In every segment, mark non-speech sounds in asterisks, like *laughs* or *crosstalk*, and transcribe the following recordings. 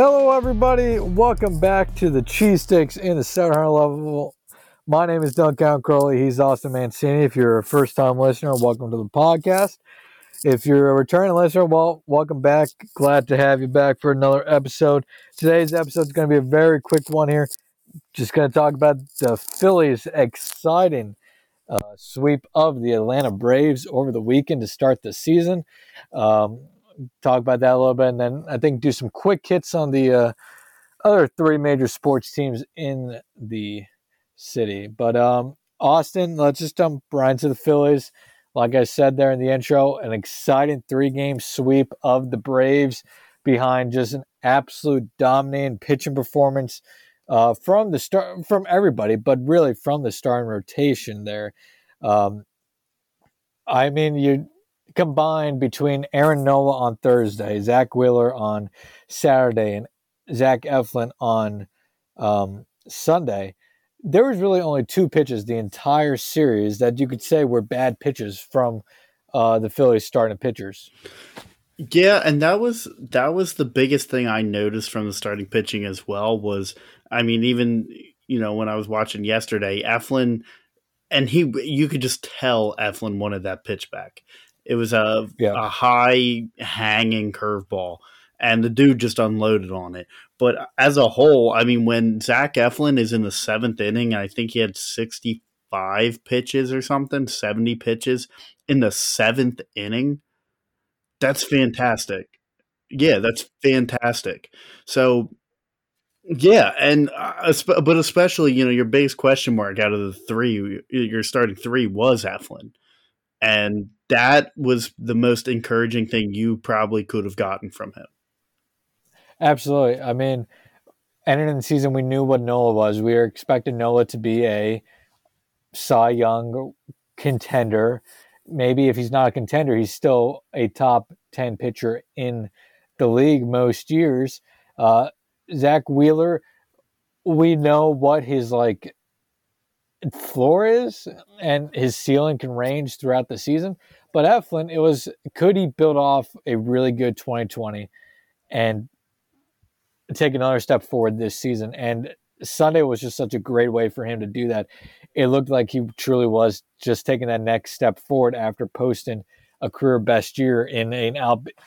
Hello, everybody. Welcome back to the Cheese Sticks in the 700 level. My name is Duncan Crowley. He's Austin Mancini. If you're a first time listener, welcome to the podcast. If you're a returning listener, well, welcome back. Glad to have you back for another episode. Today's episode is going to be a very quick one here. Just going to talk about the Phillies' exciting uh, sweep of the Atlanta Braves over the weekend to start the season. Um, talk about that a little bit, and then I think do some quick hits on the uh, other three major sports teams in the city. But um, Austin, let's just jump right into the Phillies. Like I said there in the intro, an exciting three game sweep of the Braves behind just an absolute dominating pitching performance uh, from the start from everybody, but really from the starting rotation there. Um, I mean, you combined between Aaron Nola on Thursday, Zack Wheeler on Saturday, and Zach Eflin on um, Sunday. There was really only two pitches the entire series that you could say were bad pitches from uh, the Phillies starting pitchers. Yeah, and that was that was the biggest thing I noticed from the starting pitching as well was I mean even you know when I was watching yesterday Eflin and he you could just tell Eflin wanted that pitch back. It was a yeah. a high hanging curveball and the dude just unloaded on it. But as a whole, I mean when Zach Eflin is in the 7th inning, I think he had 65 pitches or something, 70 pitches in the 7th inning that's fantastic. Yeah, that's fantastic. So, yeah, and uh, but especially you know your base question mark out of the three, your starting three was Eflin, and that was the most encouraging thing you probably could have gotten from him. Absolutely. I mean, ending in the season, we knew what Nola was. We were expecting Nola to be a Cy Young contender maybe if he's not a contender, he's still a top 10 pitcher in the league most years. Uh, Zack Wheeler, we know what his like floor is and his ceiling can range throughout the season. But Eflin, it was could he build off a really good 2020 and take another step forward this season? And Sunday was just such a great way for him to do that. It looked like he truly was just taking that next step forward after posting a career best year in an,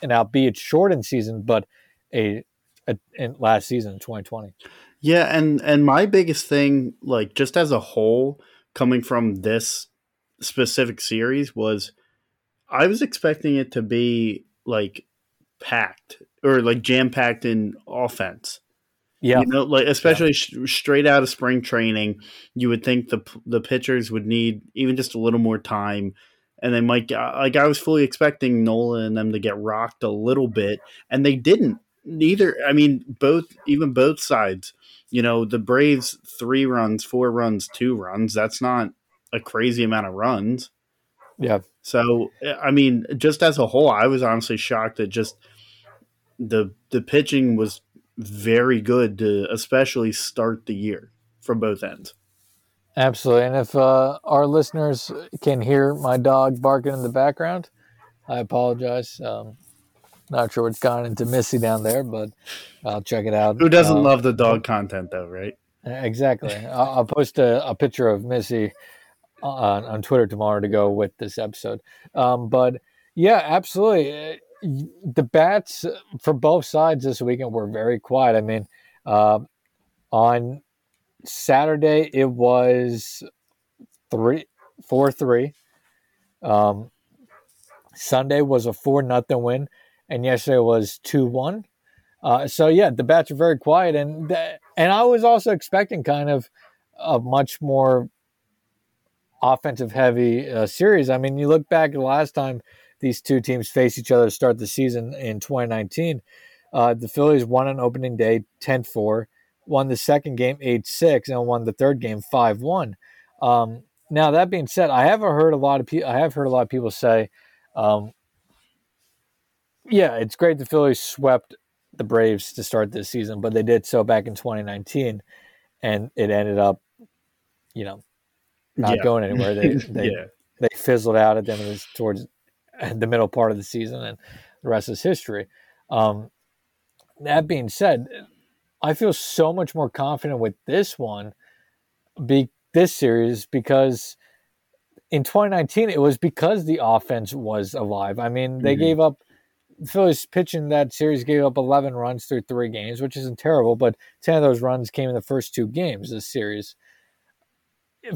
an albeit shortened season, but a, a in last season, 2020. Yeah, and and my biggest thing, like just as a whole, coming from this specific series, was I was expecting it to be like packed or like jam packed in offense. Yeah, you know, like especially yeah. sh- straight out of spring training, you would think the the pitchers would need even just a little more time, and they might like I was fully expecting Nola and them to get rocked a little bit, and they didn't. Neither, I mean, both even both sides. You know, the Braves three runs, four runs, two runs. That's not a crazy amount of runs. Yeah. So I mean, just as a whole, I was honestly shocked that just the the pitching was very good to especially start the year from both ends. Absolutely. And if uh, our listeners can hear my dog barking in the background, I apologize. Um, not sure what's gone into Missy down there, but I'll check it out. Who doesn't um, love the dog content, though, right? Exactly. I'll, I'll, post a, a, picture of Missy on, on Twitter tomorrow to go with this episode. Um, but yeah, absolutely the bats for both sides this weekend were very quiet. I mean, uh, on Saturday it was three, four, three. Um, Sunday was a four nothing win, and yesterday was two one. Uh, so yeah, the bats are very quiet, and and I was also expecting kind of a much more offensive heavy uh, series. I mean, you look back the last time these two teams faced each other to start the season in 2019. Uh, the Phillies won on opening day 10 4, won the second game 8 6, and won the third game 5 1. Um, now, that being said, I have heard a lot of people, I have heard a lot of people say, um, yeah, it's great the Phillies swept the Braves to start this season, but they did so back in 2019, and it ended up, you know, not yeah. going anywhere. They *laughs* they, yeah. they fizzled out at the end of this towards the middle part of the season, and the rest is history. Um, that being said, I feel so much more confident with this one, be this series because in 2019 it was because the offense was alive. I mean, they mm-hmm. gave up Phillies pitching that series gave up 11 runs through three games, which isn't terrible, but 10 of those runs came in the first two games this series.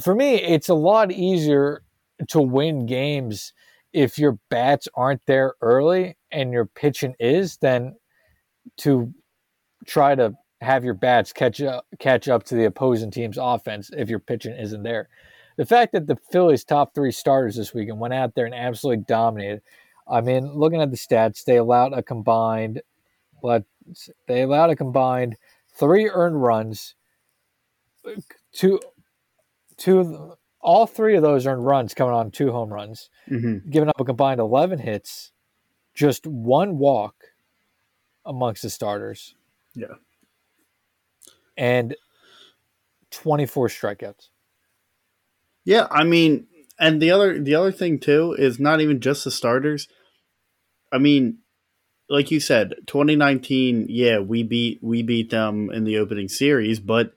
For me, it's a lot easier to win games if your bats aren't there early and your pitching is than to try to have your bats catch up catch up to the opposing team's offense if your pitching isn't there. The fact that the Phillies' top three starters this weekend went out there and absolutely dominated I mean, looking at the stats, they allowed a combined, let they allowed a combined three earned runs. Uh, two, two, all three of those earned runs coming on two home runs, mm-hmm. giving up a combined eleven hits, just one walk amongst the starters. Yeah, and twenty four strikeouts. Yeah, I mean, and the other the other thing too is not even just the starters. I mean, like you said, 2019, yeah, we beat we beat them in the opening series, but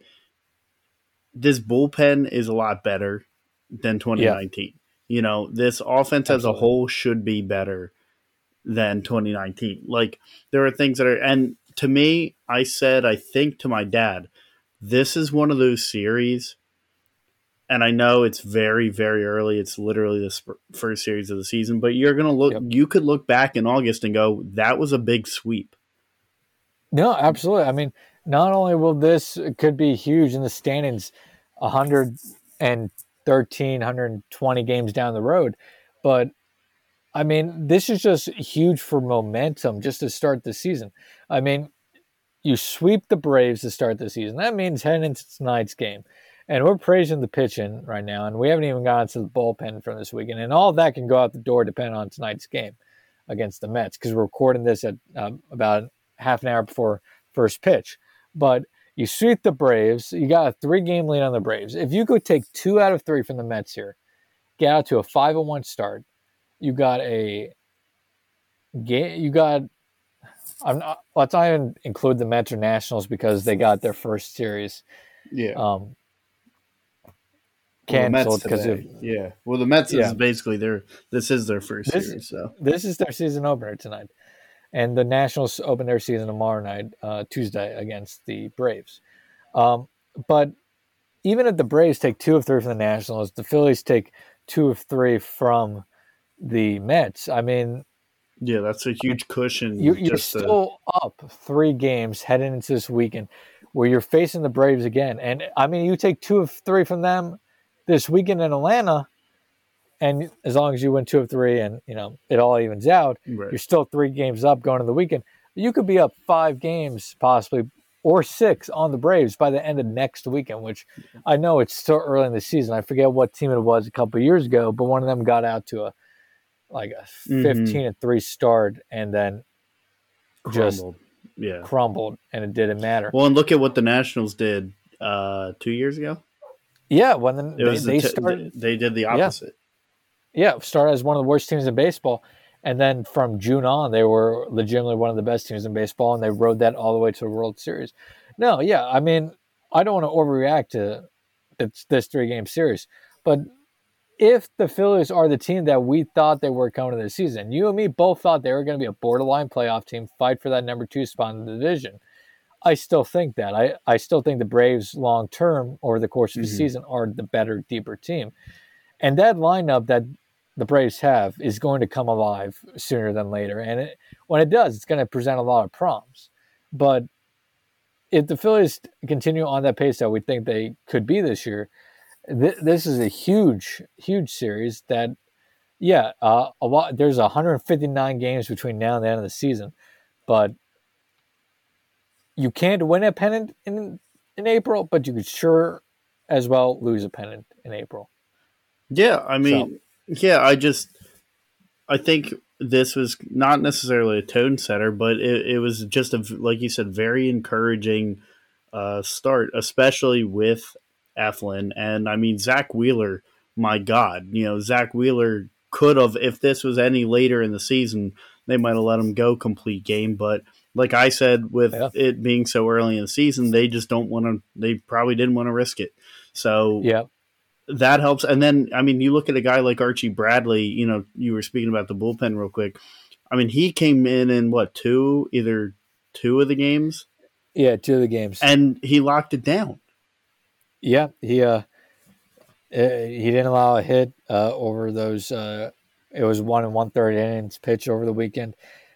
this bullpen is a lot better than 2019. Yeah. You know, this offense Absolutely. as a whole should be better than 2019. Like there are things that are and to me, I said I think to my dad, this is one of those series and I know it's very, very early. It's literally the sp- first series of the season, but you're going to look, yep. you could look back in August and go, that was a big sweep. No, absolutely. I mean, not only will this could be huge in the standings 113, 120 games down the road, but I mean, this is just huge for momentum just to start the season. I mean, you sweep the Braves to start the season. That means heading into tonight's game and we're praising the pitching right now, and we haven't even gotten to the bullpen from this weekend, and all that can go out the door depending on tonight's game against the Mets because we're recording this at um, about half an hour before first pitch. But you sweep the Braves, you got a three-game lead on the Braves. If you could take two out of three from the Mets here, get out to a five and one start, you got a game. You got. I'm not, let's not even include the Mets or Nationals because they got their first series. Yeah. Um, canceled because of yeah. Well, the Mets yeah. is basically their this is their first this, series. So this is their season opener tonight, and the Nationals open their season tomorrow night, uh, Tuesday against the Braves. Um, but even if the Braves take two of three from the Nationals, the Phillies take two of three from the Mets. I mean, yeah, that's a huge cushion. You, are still up three games heading into this weekend, where you're facing the Braves again. And I mean, you take two of three from them this weekend in Atlanta, and as long as you win two of three and you know it all evens out, right. you're still three games up going to the weekend. You could be up five games possibly or six on the Braves by the end of next weekend, which I know it's still early in the season. I forget what team it was a couple years ago, but one of them got out to a like a mm-hmm. 15 mm-hmm. and 3 start and then crumbled. just yeah. crumbled and it didn't matter. Well, and look at what the Nationals did uh, 2 years ago. Yeah, when the, they, the they, started, they did the opposite. Yeah. started as one of the worst teams in baseball, and then from June on, they were legitimately one of the best teams in baseball, and they rode that all the way to the World Series. No, yeah, I mean, I don't want to overreact to this, this three game series, but if the Phillies are the team that we thought they were coming to the season, you and me both thought they were going to be a borderline playoff team, fight for that number two spot in the division. I still think that. I, I still think the Braves long term over the course of the mm-hmm. season are the better, deeper team. And that lineup that the Braves have is going to come alive sooner than later. And it, when it does, it's going to present a lot of problems. But if the Phillies continue on that pace that we think they could be this year, th- this is a huge, huge series that, yeah, uh, a lot. There's 159 games between now and the end of the season, but you can't win a pennant in in April, but you could sure as well lose a pennant in April. Yeah, I mean, so. yeah, I just I think this was not necessarily a tone setter, but it, it was just a like you said, very encouraging uh, start, especially with Eflin and I mean Zack Wheeler. My God, you know Zack Wheeler could have if this was any later in the season, they might have let him go complete game, but like I said, with Yeah. it being so early in the season, they just don't want to. They probably didn't want to risk it. So Yeah, that helps. And then, I mean, you look at a guy like Archie Bradley. You know, you were speaking about the bullpen real quick. I mean, he came in in what two, either two of the games, yeah, two of the games. and he locked it down. Yeah, he uh, uh, he didn't allow a hit uh, over those. Uh, it was one and one third innings pitch over the weekend.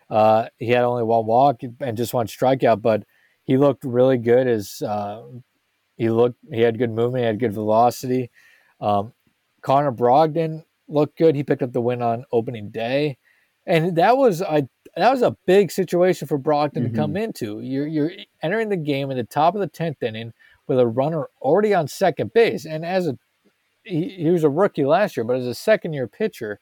Uh, he had only one walk and just one strikeout, but he looked really good. As uh, he looked, he had good movement, he had good velocity. Um, Connor Brogdon looked good. He picked up the win on opening day, and that was I that was a big situation for Brogdon to come into. You're you're entering the game in the top of the tenth inning with a runner already on second base, and as a he, he was a rookie last year, but as a second year pitcher,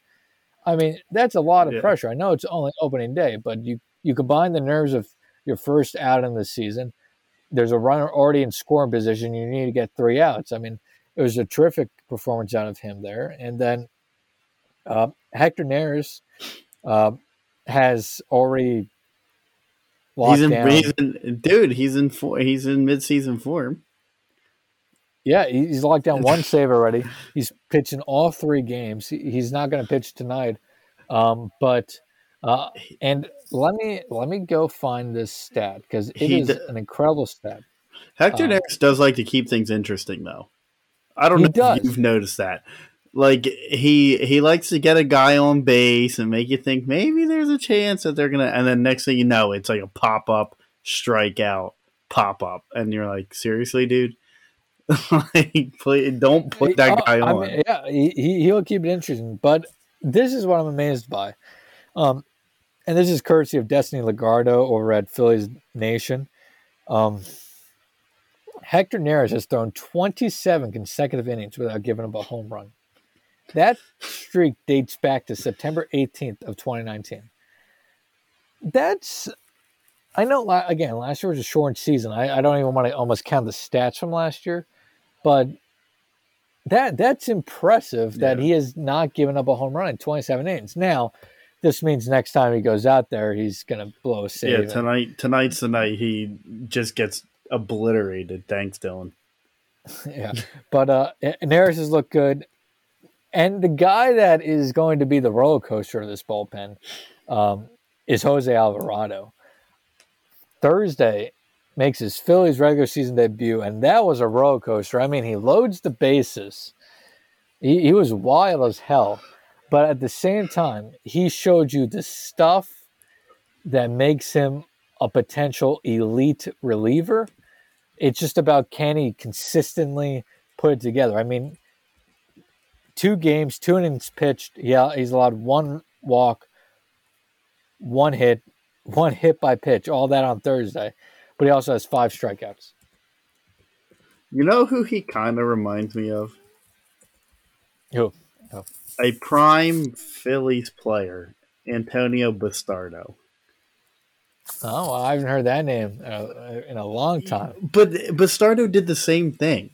I mean that's a lot of Yeah. pressure. I know it's only opening day, but you you combine the nerves of your first out in the season. There's a runner already in scoring position. You need to get three outs. I mean, it was a terrific performance out of him there. And then uh, Hector Neris uh, has already locked He's in, down. he's in, dude. He's in, for, he's in mid-season form. Yeah, he's locked down *laughs* one save already. He's pitching all three games. He's not going to pitch tonight, um, but uh, and let me let me go find this stat because it is d- an incredible stat. Hector Neris does like to keep things interesting, though. I don't He know does. if you've noticed that. Like he he likes to get a guy on base and make you think maybe there's a chance that they're gonna, and then next thing you know, it's like a pop up, strikeout, pop up, and you're like, seriously, dude. *laughs* like, please, don't put that Uh, guy I on. mean, yeah, he, he he'll keep it interesting. But this is what I'm amazed by, um, and this is courtesy of Destiny Legardo over at Phillies Nation. Um, Hector Neris has thrown 27 consecutive innings without giving up a home run. That streak dates back to September 18th of 2019. That's, I know. Again, last year was a short season. I, I don't even want to almost count the stats from last year, but that that's impressive that Yeah. he has not given up a home run in 27 innings. Now, this means next time he goes out there, he's going to blow a save. yeah, and- tonight tonight's the night he just gets obliterated. Thanks, Dylan. *laughs* yeah. But uh Neris has looked good. And the guy that is going to be the roller coaster of this bullpen um, is Jose Alvarado. Thursday makes his Phillies regular season debut, and that was a roller coaster. I mean, he loads the bases. He, he was wild as hell. But at the same time, he showed you the stuff that makes him a potential elite reliever. It's just about can he consistently put it together. I mean, two games, two innings pitched. Yeah, he's allowed one walk, one hit, *laughs* one hit by pitch, all that on Thursday. But he also has five strikeouts. You know who he kind of reminds me of? Who? A prime Phillies player, Antonio Bastardo. Oh, I haven't heard that name uh, in a long time. But Bastardo did the same thing.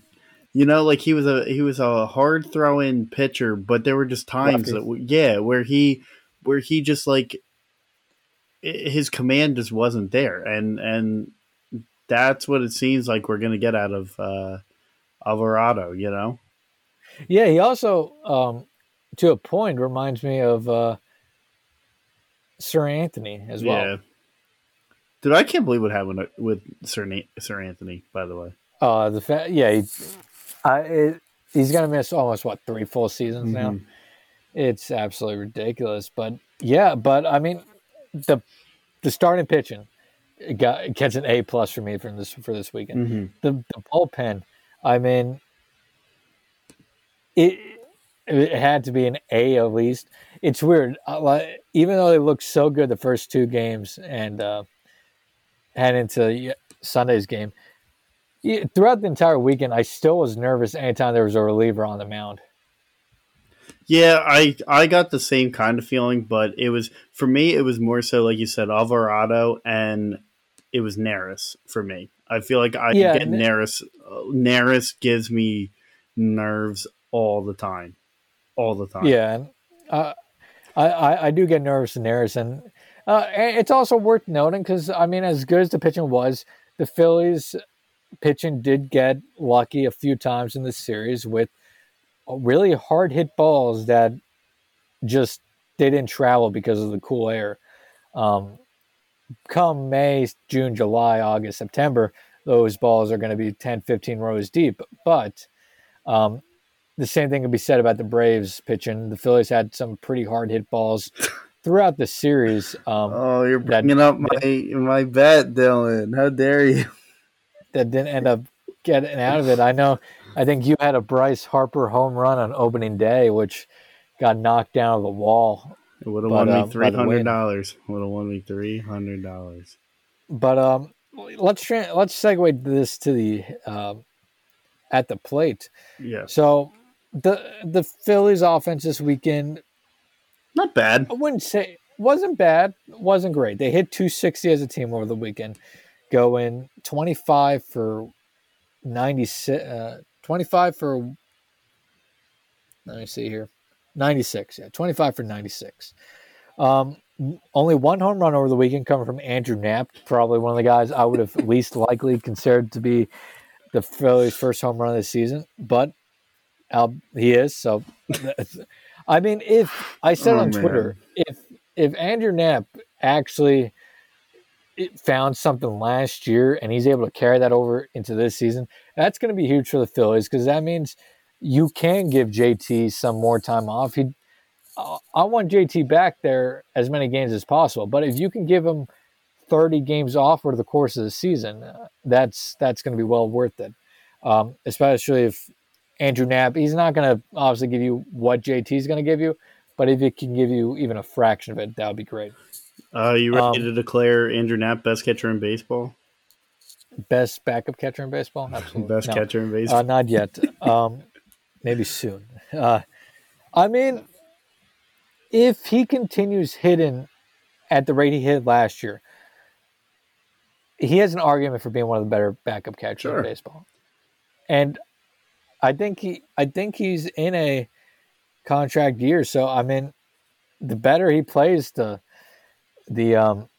You know, like he was a he was a hard throw in pitcher, but there were just times Lefty. that yeah, where he where he just like his command just wasn't there, and and that's what it seems like we're gonna get out of uh, Alvarado. You know, Yeah, he also, um, to a point, reminds me of uh, Seranthony as well. yeah. Dude, I can't believe what happened with Sir Na- Seranthony. By the way, Uh, the fa- yeah, he, I, it, he's gonna miss almost what three full seasons now. Mhm. It's absolutely ridiculous. But yeah, but I mean, the the starting pitching it got gets an A plus for me from this for this weekend. Mhm. The the bullpen, I mean, it it had to be an A at least. It's weird, uh, even though they looked so good the first two games and uh, head into Sunday's game. Throughout the entire weekend, I still was nervous anytime there was a reliever on the mound. Yeah, I I got the same kind of feeling, but it was for me. It was more so like you said, Alvarado, and it was Neris for me. I feel like I Yeah, get. Uh, Neris gives me nerves all the time, all the time. Yeah, uh, I, I I do get nervous in Neris, and Uh, it's also worth noting because I mean, as good as the pitching was, the Phillies pitching did get lucky a few times in this series with really hard hit balls that just they didn't travel because of the cool air. Um, come May, June, July, August, September, those balls are going to be 10, 15 rows deep. But um, the same thing can be said about the Braves pitching. The Phillies had some pretty hard hit balls *laughs* throughout the series. Um, oh, you're bringing up my my bet, Dylan. How dare you? *laughs* That didn't end up getting out of it. I know. I think you had a Bryce Harper home run on opening day, which got knocked down of the wall. It would have won me uh, three hundred dollars. Would have won me three hundred dollars. But um, let's tra- let's segue this to the um, at the plate. Yeah. So the the Phillies offense this weekend, not bad. I wouldn't say wasn't bad. wasn't great. They hit 260 as a team over the weekend, going 25 for 96. Uh, 25 for. Let me see here. 96. Yeah, 25 for 96. Um, only one home run over the weekend coming from Andrew Knapp, probably one of the guys I would have *laughs* least likely considered to be the Phillies' first home run of the season, but uh, he is. So, *laughs* I mean, if I said oh, on man. Twitter, if if Andrew Knapp actually found something last year and he's able to carry that over into this season, that's going to be huge for the Phillies because that means you can give JT some more time off. He, I want JT back there as many games as possible. But if you can give him 30 games off over the course of the season, uh, that's that's going to be well worth it. Um, especially if Andrew Knapp, he's not going to obviously give you what JT is going to give you, but if it can give you even a fraction of it, that would be great. Uh, you ready um, to declare Andrew Knapp best catcher in baseball? Best backup catcher in baseball? *laughs* Absolutely. best no. catcher in baseball? Uh, not yet. Um, *laughs* maybe soon. Uh, I mean, if he continues hitting at the rate he hit last year, he has an argument for being one of the better backup catchers sure. in baseball. And I think he, I think he's in a contract year. So I mean, the better he plays, the the um,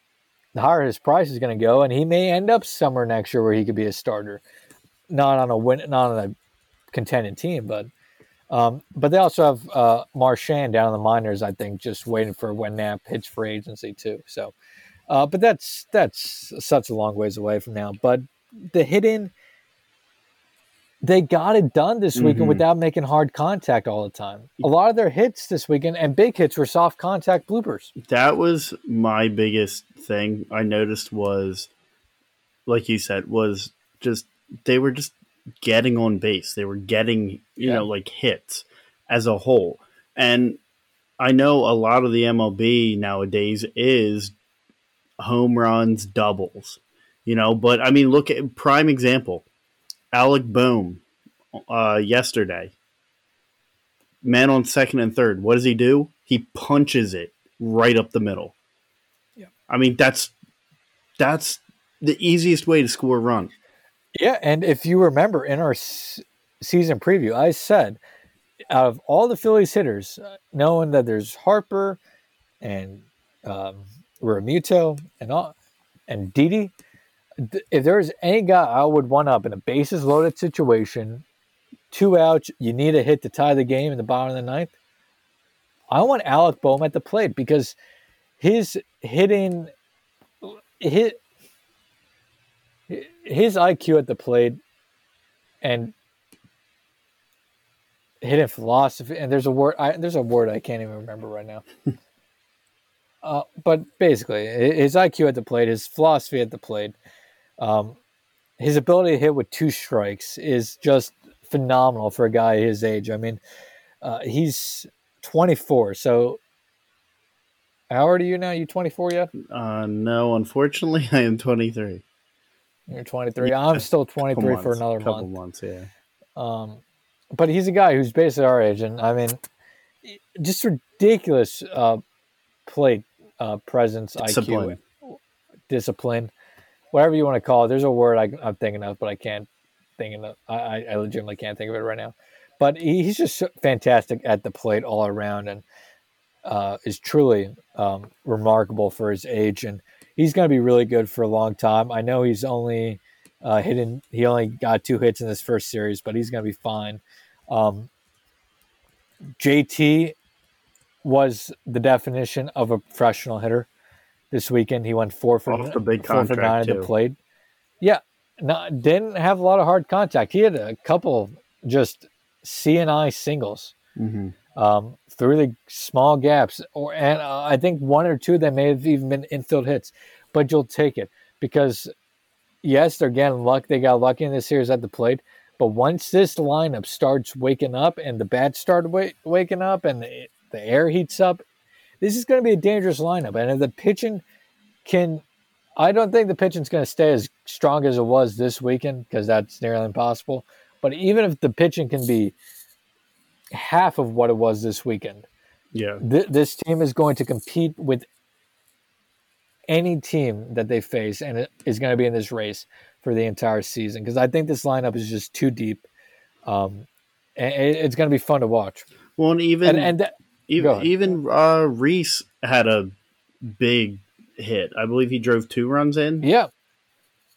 the higher his price is going to go, and he may end up somewhere next year where he could be a starter, not on a win, not on a contending team, but um, but they also have uh, Marchand down in the minors, I think, just waiting for when Knapp hits for agency too. So, uh, but that's that's such a long ways away from now. But the hitting, they got it done this weekend mm-hmm. without making hard contact all the time. A lot of their hits this weekend and big hits were soft contact bloopers. That was my biggest thing I noticed was, like you said, was just they were just getting on base. They were getting, you yeah. know, like hits as a whole. And I know a lot of the MLB nowadays is home runs, doubles, you know, but I mean, look at prime example Alec Bohm uh, yesterday. Man on second and third. What does he do? He punches it right up the middle. Yeah. I mean, that's that's the easiest way to score a run. Yeah, and if you remember in our s- season preview, I said out of all the Phillies hitters, uh, knowing that there's Harper and um, Realmuto and all, and Didi, if there's any guy I would one up in a bases loaded situation, two outs, you need a hit to tie the game in the bottom of the ninth. I want Alec Bohm at the plate because his hitting hit his IQ at the plate and hidden philosophy and there's a word I, there's a word I can't even remember right now. *laughs* uh, but basically, his IQ at the plate, his philosophy at the plate, um, his ability to hit with two strikes is just phenomenal for a guy his age. I mean, uh, he's 24, so how old are you now? You 24 yet? Uh, no, unfortunately, *laughs* I am 23. You're 23. Yeah. I'm still 23 for another couple month. months, yeah. Um, but he's a guy who's basically our age, and I mean, just ridiculous uh, plate uh, presence, discipline. IQ, discipline, whatever you want to call it. There's a word I, am thinking of, but I can't think of. I, I legitimately can't think of it right now. But he's just fantastic at the plate all around, and uh, is truly um, remarkable for his age, and he's going to be really good for a long time. I know he's only uh, hitting; he only got two hits in this first series, but he's going to be fine. Um, JT was the definition of a professional hitter this weekend. He went four for Off the big four for nine at the plate. Yeah, no, didn't have a lot of hard contact. He had a couple just seeing-eye singles Mm-hmm. um, through the small gaps, or and uh, I think one or two that may have even been infield hits, but you'll take it because yes, they're getting luck. They got lucky in this series at the plate, but once this lineup starts waking up and the bats start wa- waking up and the, the air heats up, this is going to be a dangerous lineup. And if the pitching can, I don't think the pitching's going to stay as strong as it was this weekend because that's nearly impossible. But even if the pitching can be half of what it was this weekend, Yeah. th- this team is going to compete with any team that they face and it is going to be in this race for the entire season because I think this lineup is just too deep. Um, and it's going to be fun to watch. Well, and even And, and even even uh, Rhys had a big hit. I believe he drove two runs in. yeah,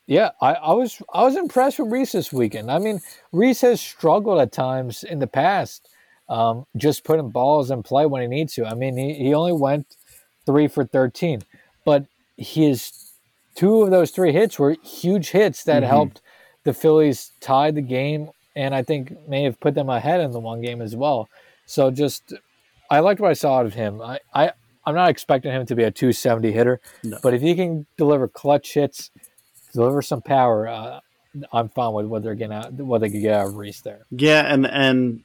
yeah, I, I was I was impressed with Rhys this weekend. I mean, Rhys has struggled at times in the past, um, just putting balls in play when he needs to. I mean, he, he only went three for thirteen, but his two of those three hits were huge hits that Mhm. helped the Phillies tie the game, and I think may have put them ahead in the one game as well. So just, I liked what I saw out of him. I, I I'm not expecting him to be a 270 hitter, No. but if he can deliver clutch hits, deliver some power, uh, I'm fine with what they're getting out, what they could get out of Rhys there. Yeah, and and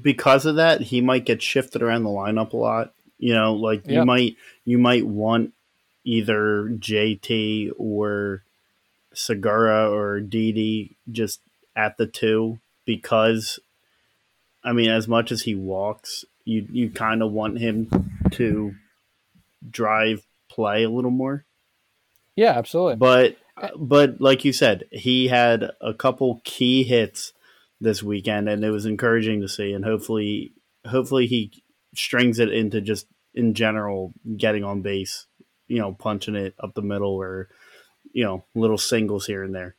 because of that, he might get shifted around the lineup a lot. You know, like you might you might want either JT or Segura or Didi just at the two because I mean, as much as he walks, you you kind of want him to drive play a little more. Yeah, absolutely. But but like you said, he had a couple key hits this weekend, and it was encouraging to see. And hopefully, hopefully he strings it into just in general getting on base. You know, punching it up the middle, or you know, little singles here and there.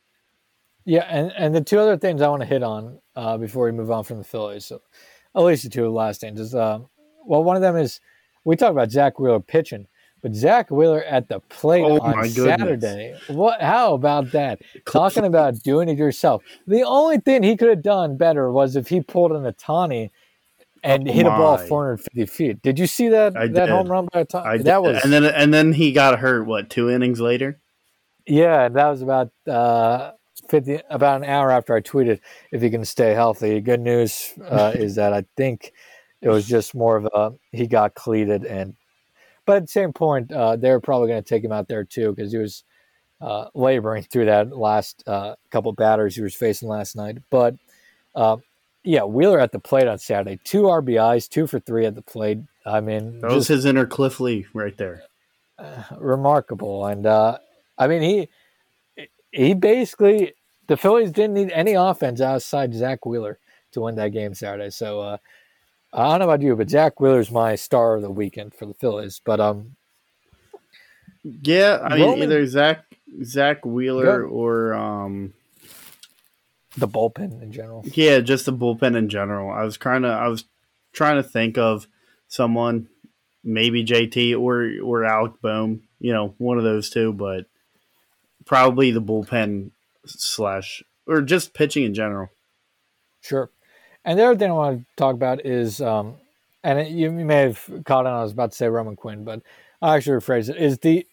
Yeah, and, and the two other things I want to hit on uh, before we move on from the Phillies, so at least the two last things is uh, well, one of them is we talk about Zack Wheeler pitching, but Zack Wheeler at the plate Oh, on. Saturday. What? How about that? Talking about doing it yourself. The only thing he could have done better was if he pulled an Ohtani and Oh, hit a ball 450 feet. Did you see that I that did. home run by Ohtani? That was and then and then he got hurt. What two innings later? Yeah, that was about uh, fifty, about an hour after I tweeted. If he can stay healthy, good news uh, is that I think it was just more of a he got cleated, and but at the same point, uh, they're probably going to take him out there too because he was uh, laboring through that last uh, couple batters he was facing last night. But uh, yeah, Wheeler at the plate on Saturday, two RBIs, two for three at the plate. I mean, That was his inner Cliff Lee right there. remarkable. And uh, I mean, he he basically the Phillies didn't need any offense outside Zack Wheeler to win that game Saturday. So uh, I don't know about you, but Zack Wheeler's my star of the weekend for the Phillies. But um, Yeah, I mean Roman- either Zach Zack Wheeler or um the bullpen in general. Yeah, just the bullpen in general. I was trying to I was trying to think of someone, maybe JT or or Alec Bohm, you know, one of those two, but probably the bullpen slash or just pitching in general. Sure. And the other thing I want to talk about is, um, and it, you, you may have caught on. I was about to say Roman Quinn, but I'll actually rephrase it. Is the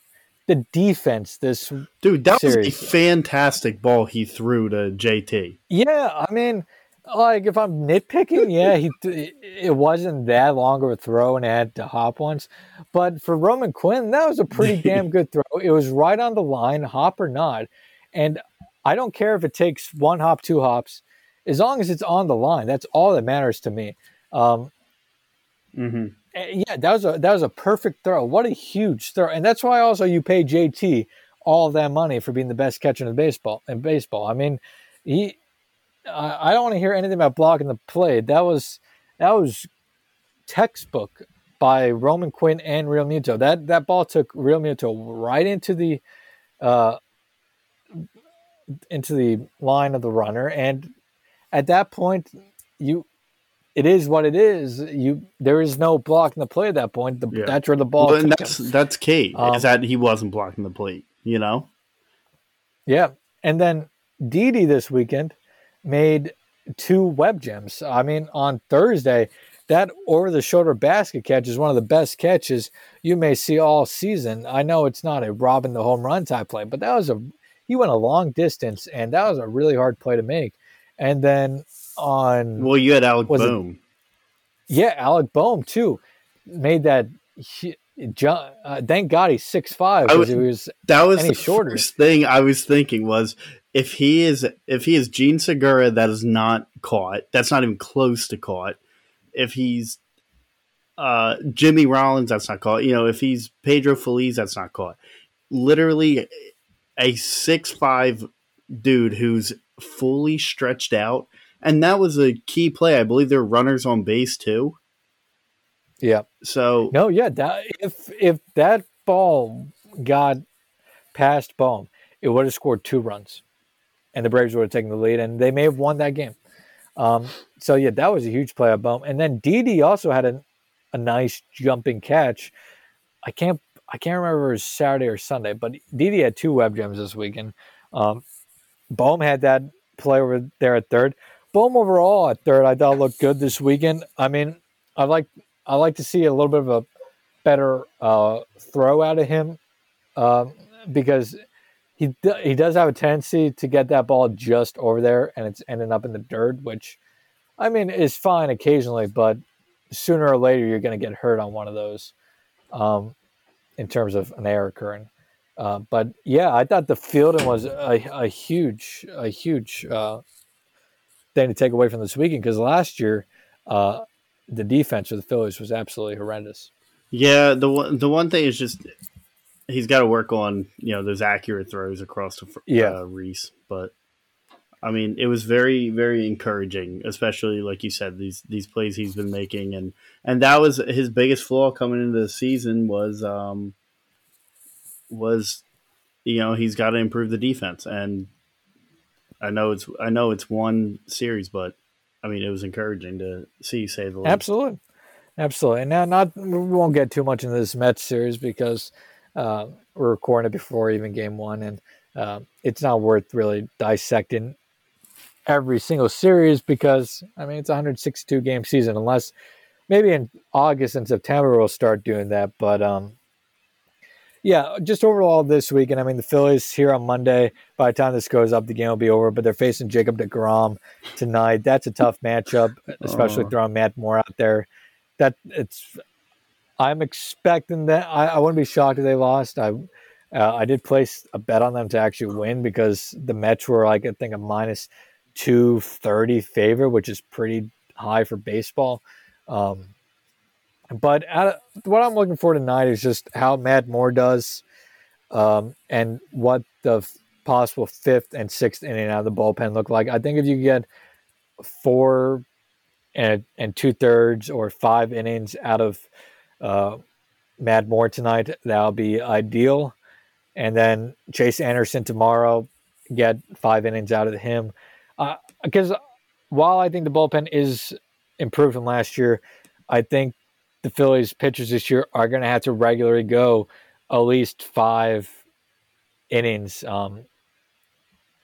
the defense this Dude, that was a fantastic ball he threw to JT. Yeah, I mean, like if I'm nitpicking, yeah, he it wasn't that long of a throw and it had to hop once, but for Roman Quinn, that was a pretty *laughs* damn good throw. It was right on the line, hop or not, and I don't care if it takes one hop, two hops, as long as it's on the line. That's all that matters to me. Um, Mm-hmm. Eh, Yeah, that was a that was a perfect throw. What a huge throw, and that's why also you pay JT all that money for being the best catcher in the baseball. In baseball, I mean, he. I I don't want to hear anything about blocking the play. That was that was textbook by Roman Quinn and Realmuto. That that ball took Realmuto right into the uh, into the line of the runner, and at that point, you it is what it is. You there is no blocking the play at that point. The, Yeah. That's where the ball. Well, and that's him. that's key Um, is that he wasn't blocking the plate. You know, Yeah, and then Didi this weekend made two web gems. I mean, on Thursday, that over the shoulder basket catch is one of the best catches you may see all season. I know it's not a robbing the home run type play, but that was a he went a long distance and that was a really hard play to make. And then on well, you had Alec it- Bohm. yeah, Alec Bohm too made that. He, John, uh, thank God he's six five because he was That was the shorter. first thing I was thinking was if he is if he is Jean Segura that is not caught, that's not even close to caught. If he's uh, Jimmy Rollins, that's not caught. You know, if he's Pedro Feliz, that's not caught. Literally a six five dude who's fully stretched out, and that was a key play. I believe there were runners on base too. yeah. So No, yeah. That, if if that ball got past Bohm, it would have scored two runs, and the Braves would have taken the lead, and they may have won that game. Um, so yeah, that was a huge play by Bohm, and then Didi also had a, a nice jumping catch. I can't I can't remember if it was Saturday or Sunday, but Didi had two web gems this weekend. Um, Bohm had that play over there at third. Bohm overall at third, I thought looked good this weekend. I mean, I like I like to see a little bit of a better uh, throw out of him um, because he he does have a tendency to get that ball just over there and it's ending up in the dirt, which I mean is fine occasionally, but sooner or later you're going to get hurt on one of those um, in terms of an error occurring. Uh, but yeah, I thought the fielding was a, a huge a huge uh, thing to take away from this weekend because last year uh, the defense of the Phillies was absolutely horrendous. Yeah, the one the one thing is just he's got to work on you know those accurate throws across the fr- Yeah. uh, Rhys, but I mean it was very very encouraging, especially like you said these these plays he's been making and and that was his biggest flaw coming into the season was um was you know he's got to improve the defense and I know it's I know it's one series, but I mean it was encouraging to see say the least. Absolutely, absolutely. And now, not we won't get too much into this Mets series because uh, we're recording it before even Game One, and uh, it's not worth really dissecting every single series because I mean it's a 162 game season. Unless maybe in August and September we'll start doing that, but um, yeah, just overall this week, and I mean the Phillies here on Monday. By the time this goes up, the game will be over. But they're facing Jacob deGrom tonight. That's a tough matchup, especially Oh. throwing Matt Moore out there. That it's. I'm expecting that. I, I wouldn't be shocked if they lost. I uh, I did place a bet on them to actually win because the Mets were like I think a minus two thirty favorite, which is pretty high for baseball. Um, but of, what I'm looking for tonight is just how Matt Moore does, um, and what the f- possible fifth and sixth inning out of the bullpen look like. I think if you get four and and two thirds or five innings out of uh, Matt Moore tonight, that'll be ideal. And then Chase Anderson tomorrow, get five innings out of him. Because while I think the bullpen is improved from last year, I think the Phillies pitchers this year are going to have to regularly go at least five innings, um,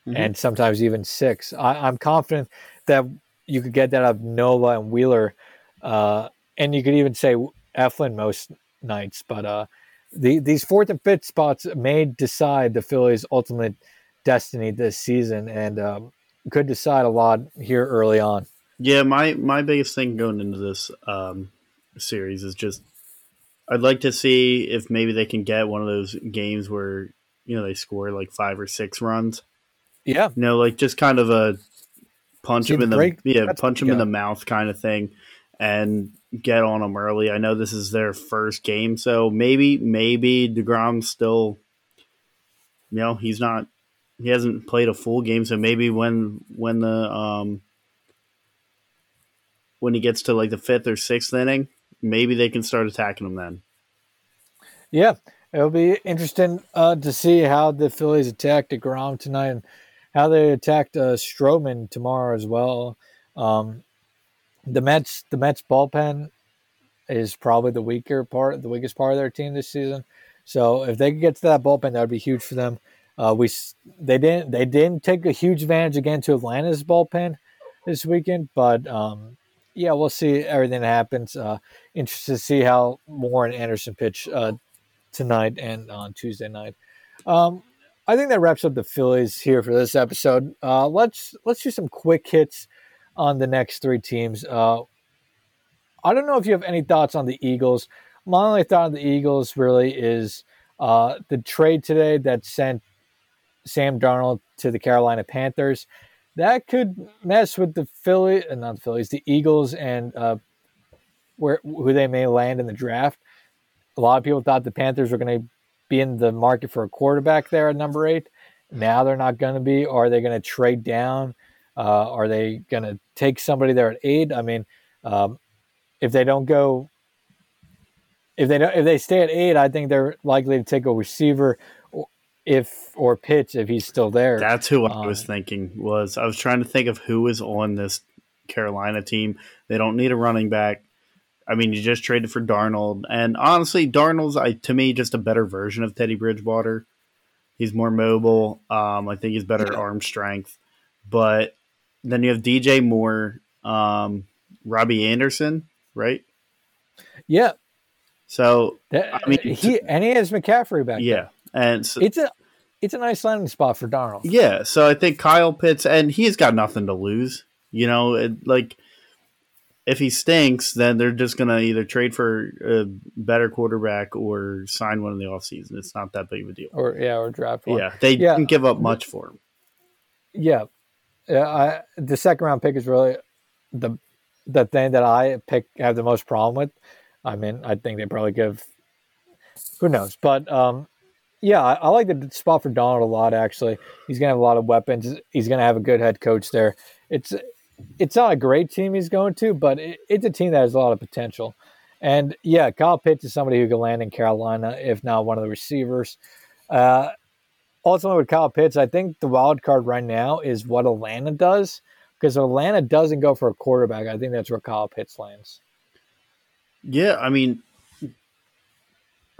Mhm. and sometimes even six. I, I'm confident that you could get that out of Nola and Wheeler, uh, and you could even say Eflin most nights. But uh, the these fourth and fifth spots may decide the Phillies' ultimate destiny this season, and um, could decide a lot here early on. Yeah, my my biggest thing going into this um, series is just I'd like to see if maybe they can get one of those games where you know they score like five or six runs. Yeah, You know, like just kind of a punch See, him in the break- yeah, punch him in the mouth kind of thing, and get on them early. I know this is their first game, so maybe maybe deGrom's still, you know, he's not he hasn't played a full game, so maybe when when the um when he gets to like the fifth or sixth inning, maybe they can start attacking him then. Yeah, it'll be interesting uh, to see how the Phillies attack deGrom tonight and how they attacked uh, Stroman tomorrow as well. Um, the Mets, the Mets bullpen is probably the weaker part, the weakest part of their team this season. So if they could get to that bullpen, that would be huge for them. Uh, we they didn't they didn't take a huge advantage again to Atlanta's bullpen this weekend, but um, yeah, we'll see everything that happens. Uh, interested to see how and Anderson pitch uh, tonight and on Tuesday night. Um, I think that wraps up the Phillies here for this episode. Uh, let's let's do some quick hits on the next three teams. Uh, I don't know if you have any thoughts on the Eagles. My only thought on the Eagles really is uh, the trade today that sent Sam Darnold to the Carolina Panthers. That could mess with the Philly, uh, not the Phillies, the Eagles, and uh, where who they may land in the draft. A lot of people thought the Panthers were going to be in the market for a quarterback there at number eight. Now they're not going to be. Are they going to trade down? Uh, are they going to take somebody there at eight? I mean, um, if they don't go, if they don't, if they stay at eight, I think they're likely to take a receiver, if or Pitts if he's still there. That's who I was um, thinking. Was I was trying to think of who is on this Carolina team. They don't need a running back. I mean, you just traded for Darnold, and honestly, Darnold's I, to me just a better version of Teddy Bridgewater. He's more mobile. Um, I think he's better yeah. arm strength, but then you have DJ Moore, um, Robbie Anderson, right? Yeah. So that, I mean, he and he has McCaffrey back. Yeah, there. And so, it's a it's a nice landing spot for Darnold. Yeah, so I think Kyle Pitts, and he's got nothing to lose. You know, it, like if he stinks, then they're just going to either trade for a better quarterback or sign one in the offseason. It's not that big of a deal. Or yeah, or draft one. Yeah, they yeah. didn't give up much for him. Yeah, yeah. I, the second round pick is really the the thing that I pick have the most problem with. I mean, I think they probably give. Who knows? But um, yeah, I, like the spot for Darnold a lot. Actually, he's gonna have a lot of weapons. He's gonna have a good head coach there. It's it's not a great team he's going to, but it, it's a team that has a lot of potential. And yeah, Kyle Pitts is somebody who can land in Carolina, if not one of the receivers. Uh, ultimately, with Kyle Pitts, I think the wild card right now is what Atlanta does. Because Atlanta doesn't go for a quarterback, I think that's where Kyle Pitts lands. Yeah, I mean,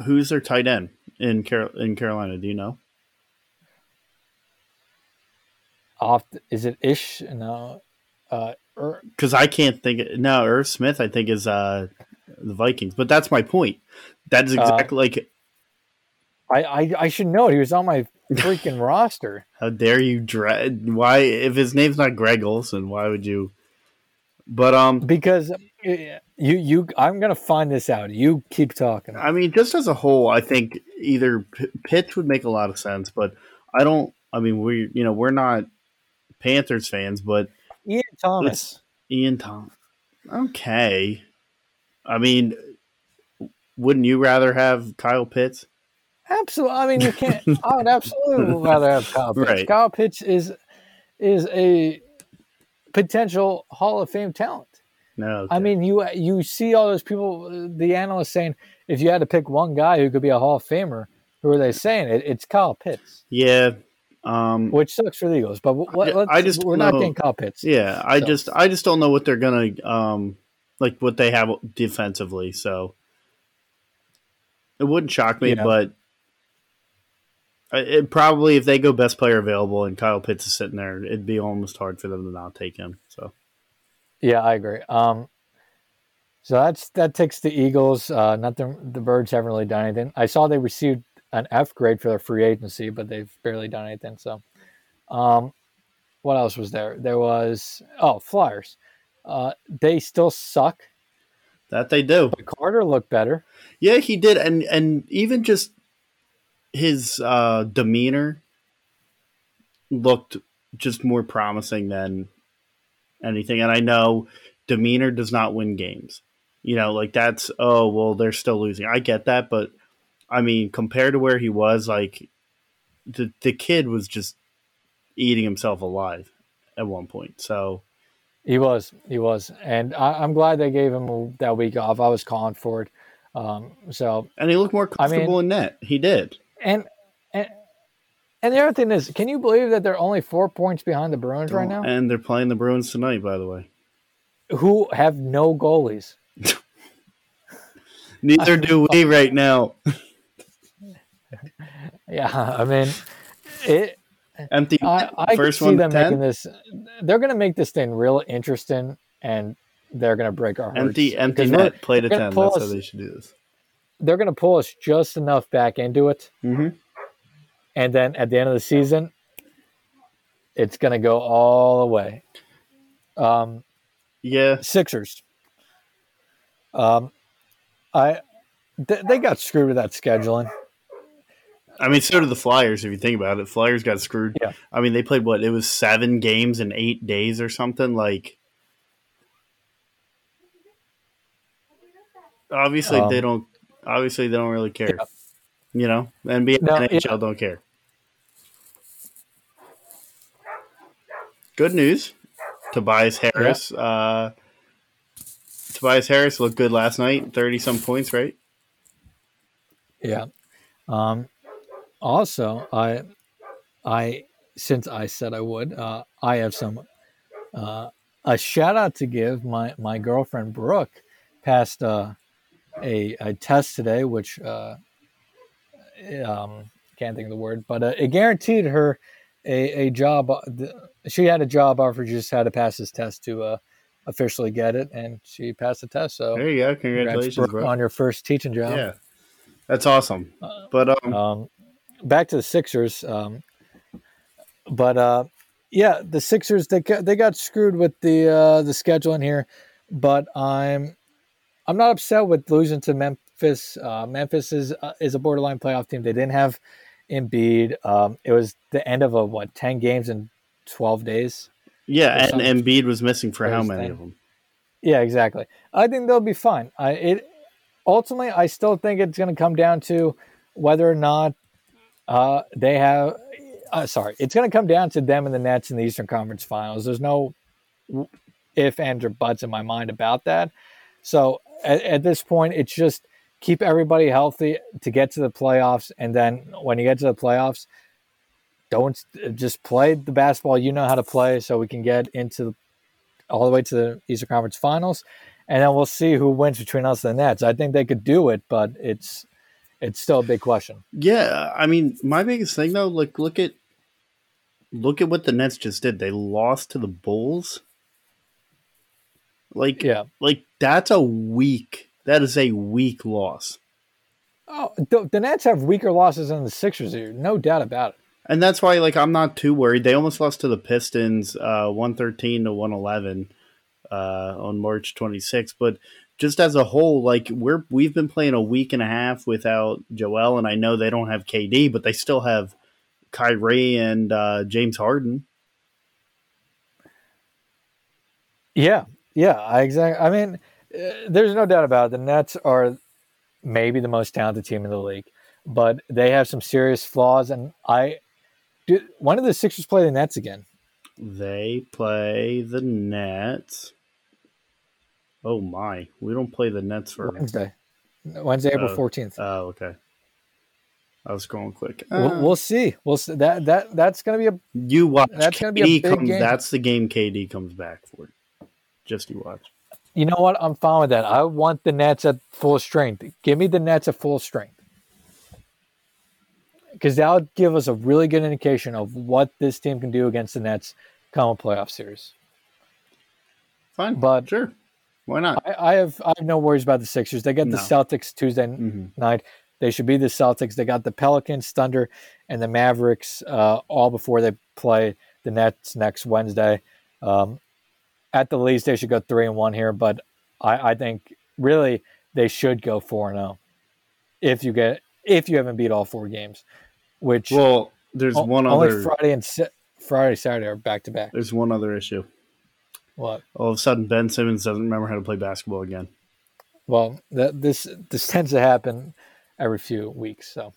who's their tight end in Car- in Carolina? Do you know? Off, is it Ish? No, because uh, I can't think. Of, no, Irv Smith, I think is uh, the Vikings, but that's my point. That is exactly uh, like. I, I I should know. He was on my freaking *laughs* roster. How dare you dread? Why, if his name's not Greg Olsen, why would you? But um, because you you, I'm gonna find this out. You keep talking. I mean, just as a whole, I think either P- Pitch would make a lot of sense, but I don't. I mean, we you know we're not Panthers fans, but Ian Thomas. Ian Thomas. Okay. I mean, wouldn't you rather have Kyle Pitts? Absolutely. I mean, you can't. I would absolutely *laughs* rather have Kyle Pitts. Right. Kyle Pitts is is a potential Hall of Fame talent. No, okay. I mean, you you see all those people, the analysts saying, if you had to pick one guy who could be a Hall of Famer, who are they saying? It, it's Kyle Pitts. Yeah, um, Which sucks for the Eagles, but what, I just we're know, not getting Kyle Pitts. Yeah, I so. just I just don't know what they're gonna um like what they have defensively. So it wouldn't shock me, yeah. but it probably if they go best player available and Kyle Pitts is sitting there, it'd be almost hard for them to not take him. So yeah, I agree. Um, so that's that takes the Eagles. Uh, nothing. The Birds haven't really done anything. I saw they received an F grade for their free agency, but they've barely done anything. So, um, what else was there? There was oh Flyers. Uh, they still suck. That they do. But Carter looked better. Yeah, he did, and and even just his uh, demeanor looked just more promising than anything. And I know demeanor does not win games. You know, like that's oh well, they're still losing. I get that, but I mean, compared to where he was, like the the kid was just eating himself alive at one point. So He was, he was, and I, am glad they gave him that week off. I was calling for it. Um, so and he looked more comfortable I mean, in net. He did. And and and the other thing is, can you believe that they're only four points behind the Bruins right now? And they're playing the Bruins tonight, by the way. Who have no goalies. *laughs* Neither do we right now. *laughs* yeah, I mean, it. Empty. I, I first see them 10? making this. They're going to make this thing real interesting, and they're going to break our hearts. Empty, empty net. Play to ten. That's us, how they should do this. They're going to pull us just enough back into it, mm-hmm. And then at the end of the season, it's going to go all the way. Um, yeah, Sixers. Um, I they, they got screwed with that scheduling. I mean, so did the Flyers. If you think about it, Flyers got screwed. Yeah. I mean, they played what? It was seven games in eight days or something. Like, obviously um, they don't. Obviously they don't really care. Yeah. You know, NBA no, and NHL yeah. don't care. Good news, Tobias Harris. Yeah. Uh, Tobias Harris looked good last night. Thirty some points, right? Yeah. Um, also, I, I since I said I would, uh, I have some uh, a shout out to give. My my girlfriend Brooke passed uh, a a test today, which uh, um, can't think of the word, but uh, it guaranteed her a, a job. Uh, she had a job offer, just had to pass this test to uh, officially get it, and she passed the test. So there you go. Congratulations, on your first teaching job. Yeah, that's awesome. Uh, but um, um, back to the Sixers. Um, but uh, yeah, the Sixers they they got screwed with the uh, the scheduling here, but I'm I'm not upset with losing to Memphis. Uh, Memphis is uh, is a borderline playoff team. They didn't have Embiid. Um, it was the end of a what ten games in twelve days. Yeah, and Embiid was missing for how many of them? Yeah, exactly. I think they'll be fine. I it ultimately I still think it's going to come down to whether or not uh, they have. Uh, sorry, it's going to come down to them and the Nets in the Eastern Conference Finals. There's no if, and, or buts in my mind about that. So at, at this point, it's just keep everybody healthy to get to the playoffs, and then when you get to the playoffs, don't uh, just play the basketball you know how to play, so we can get into all the way to the Eastern Conference Finals, and then we'll see who wins between us and the Nets. I think they could do it, but it's it's still a big question. Yeah, I mean, my biggest thing though, like look at look at what the Nets just did. They lost to the Bulls. Like, yeah, like that's a weak. That is a weak loss. Oh, the, the Nets have weaker losses than the Sixers here, no doubt about it. And that's why, like, I'm not too worried. They almost lost to the Pistons, uh, 113 to 111 uh, on March 26th. But just as a whole, like, we're we've been playing a week and a half without Joel, and I know they don't have KD, but they still have Kyrie and uh, James Harden. Yeah, yeah, I exactly. I mean, there's no doubt about it. The Nets are maybe the most talented team in the league, but they have some serious flaws. And I, do, when did the Sixers play the Nets again? They play the Nets. Oh my, we don't play the Nets for Wednesday. Wednesday, April oh. fourteenth. Oh, oh, okay. I was going quick. Uh, we'll, we'll, see. We'll see. That that that's going to be a you watch. That's going to be a big comes, game. That's the game KD comes back for. Just you watch. You know what? I'm fine with that. I want the Nets at full strength. Give me the Nets at full strength. Because that'll give us a really good indication of what this team can do against the Nets come a playoff series. Fine. But sure. Why not? I, I, have I have no worries about the Sixers. They get the no. Celtics Tuesday mm-hmm. night. They should be the Celtics. They got the Pelicans, Thunder, and the Mavericks uh, all before they play the Nets next Wednesday. Um, at the least they should go three and one here, but I, I think really they should go four and zero oh if you get if you haven't beat all four games. Which well, there's o- one only other Friday and Friday Saturday are back to back. There's one other issue. What? All of a sudden, Ben Simmons doesn't remember how to play basketball again. Well, that, this this tends to happen every few weeks. So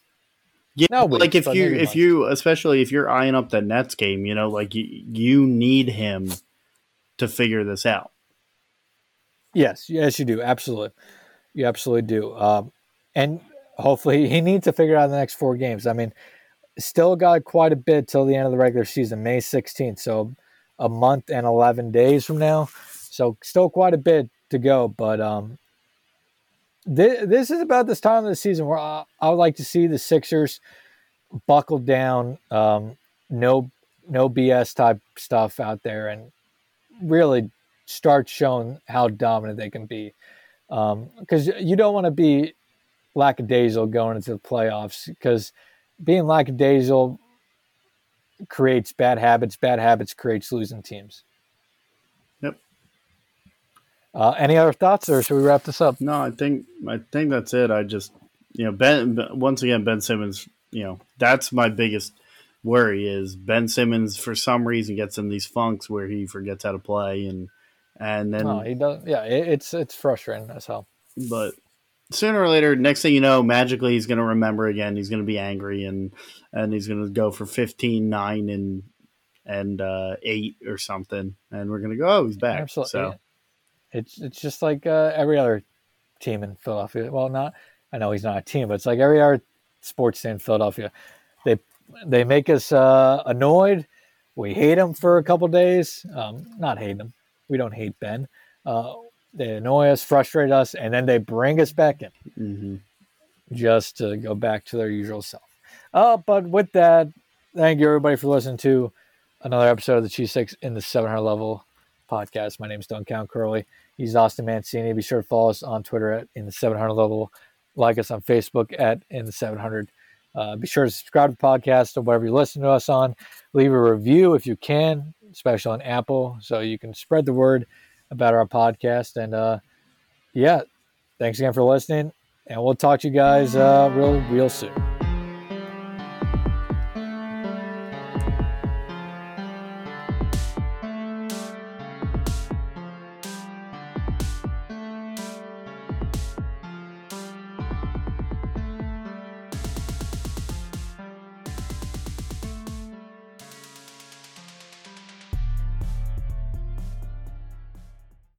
yeah, no like if you if months. you especially if you're eyeing up the Nets game, you know, like you you need him to figure this out. Yes, yes, you do. Absolutely, you absolutely do. Um, and hopefully, he needs to figure out the next four games. I mean, still got quite a bit till the end of the regular season, May sixteenth. So a month and eleven days from now. So still quite a bit to go. But um, this, this is about this time of the season where I, I would like to see the Sixers buckle down. Um, no, no BS type stuff out there, and really start showing how dominant they can be. Because um, you don't want to be lackadaisical going into the playoffs because being lackadaisical creates bad habits. Bad habits creates losing teams. Yep. Uh, any other thoughts, or should we wrap this up? No, I think I think that's it. I just you know Ben once again Ben Simmons. You know that's my biggest worry is Ben Simmons for some reason gets in these funks where he forgets how to play and and then oh, he does. Yeah, it, it's it's frustrating as hell. But sooner or later, next thing you know, magically he's going to remember again. He's going to be angry and and he's going to go for 15, 9, and and uh, eight or something, and we're going to go. Oh, he's back. Absolutely. So it's it's just like uh, every other team in Philadelphia. Well, not I know he's not a team, but it's like every other sports team in Philadelphia. They make us uh, annoyed. We hate him for a couple days. Um, not hate him. We don't hate Ben. Uh, they annoy us, frustrate us, and then they bring us back in mm-hmm. just to go back to their usual self. Uh, but with that, thank you everybody for listening to another episode of the Cheese Six in the 700 level podcast. My name is Duncan Curley. He's Austin Mancini. Be sure to follow us on Twitter at in the 700 level. Like us on Facebook at in the 700. Uh, be sure to subscribe to the podcast or whatever you listen to us on. Leave a review if you can, especially on Apple, so you can spread the word about our podcast. And uh, yeah, thanks again for listening. And we'll talk to you guys uh, real, real soon.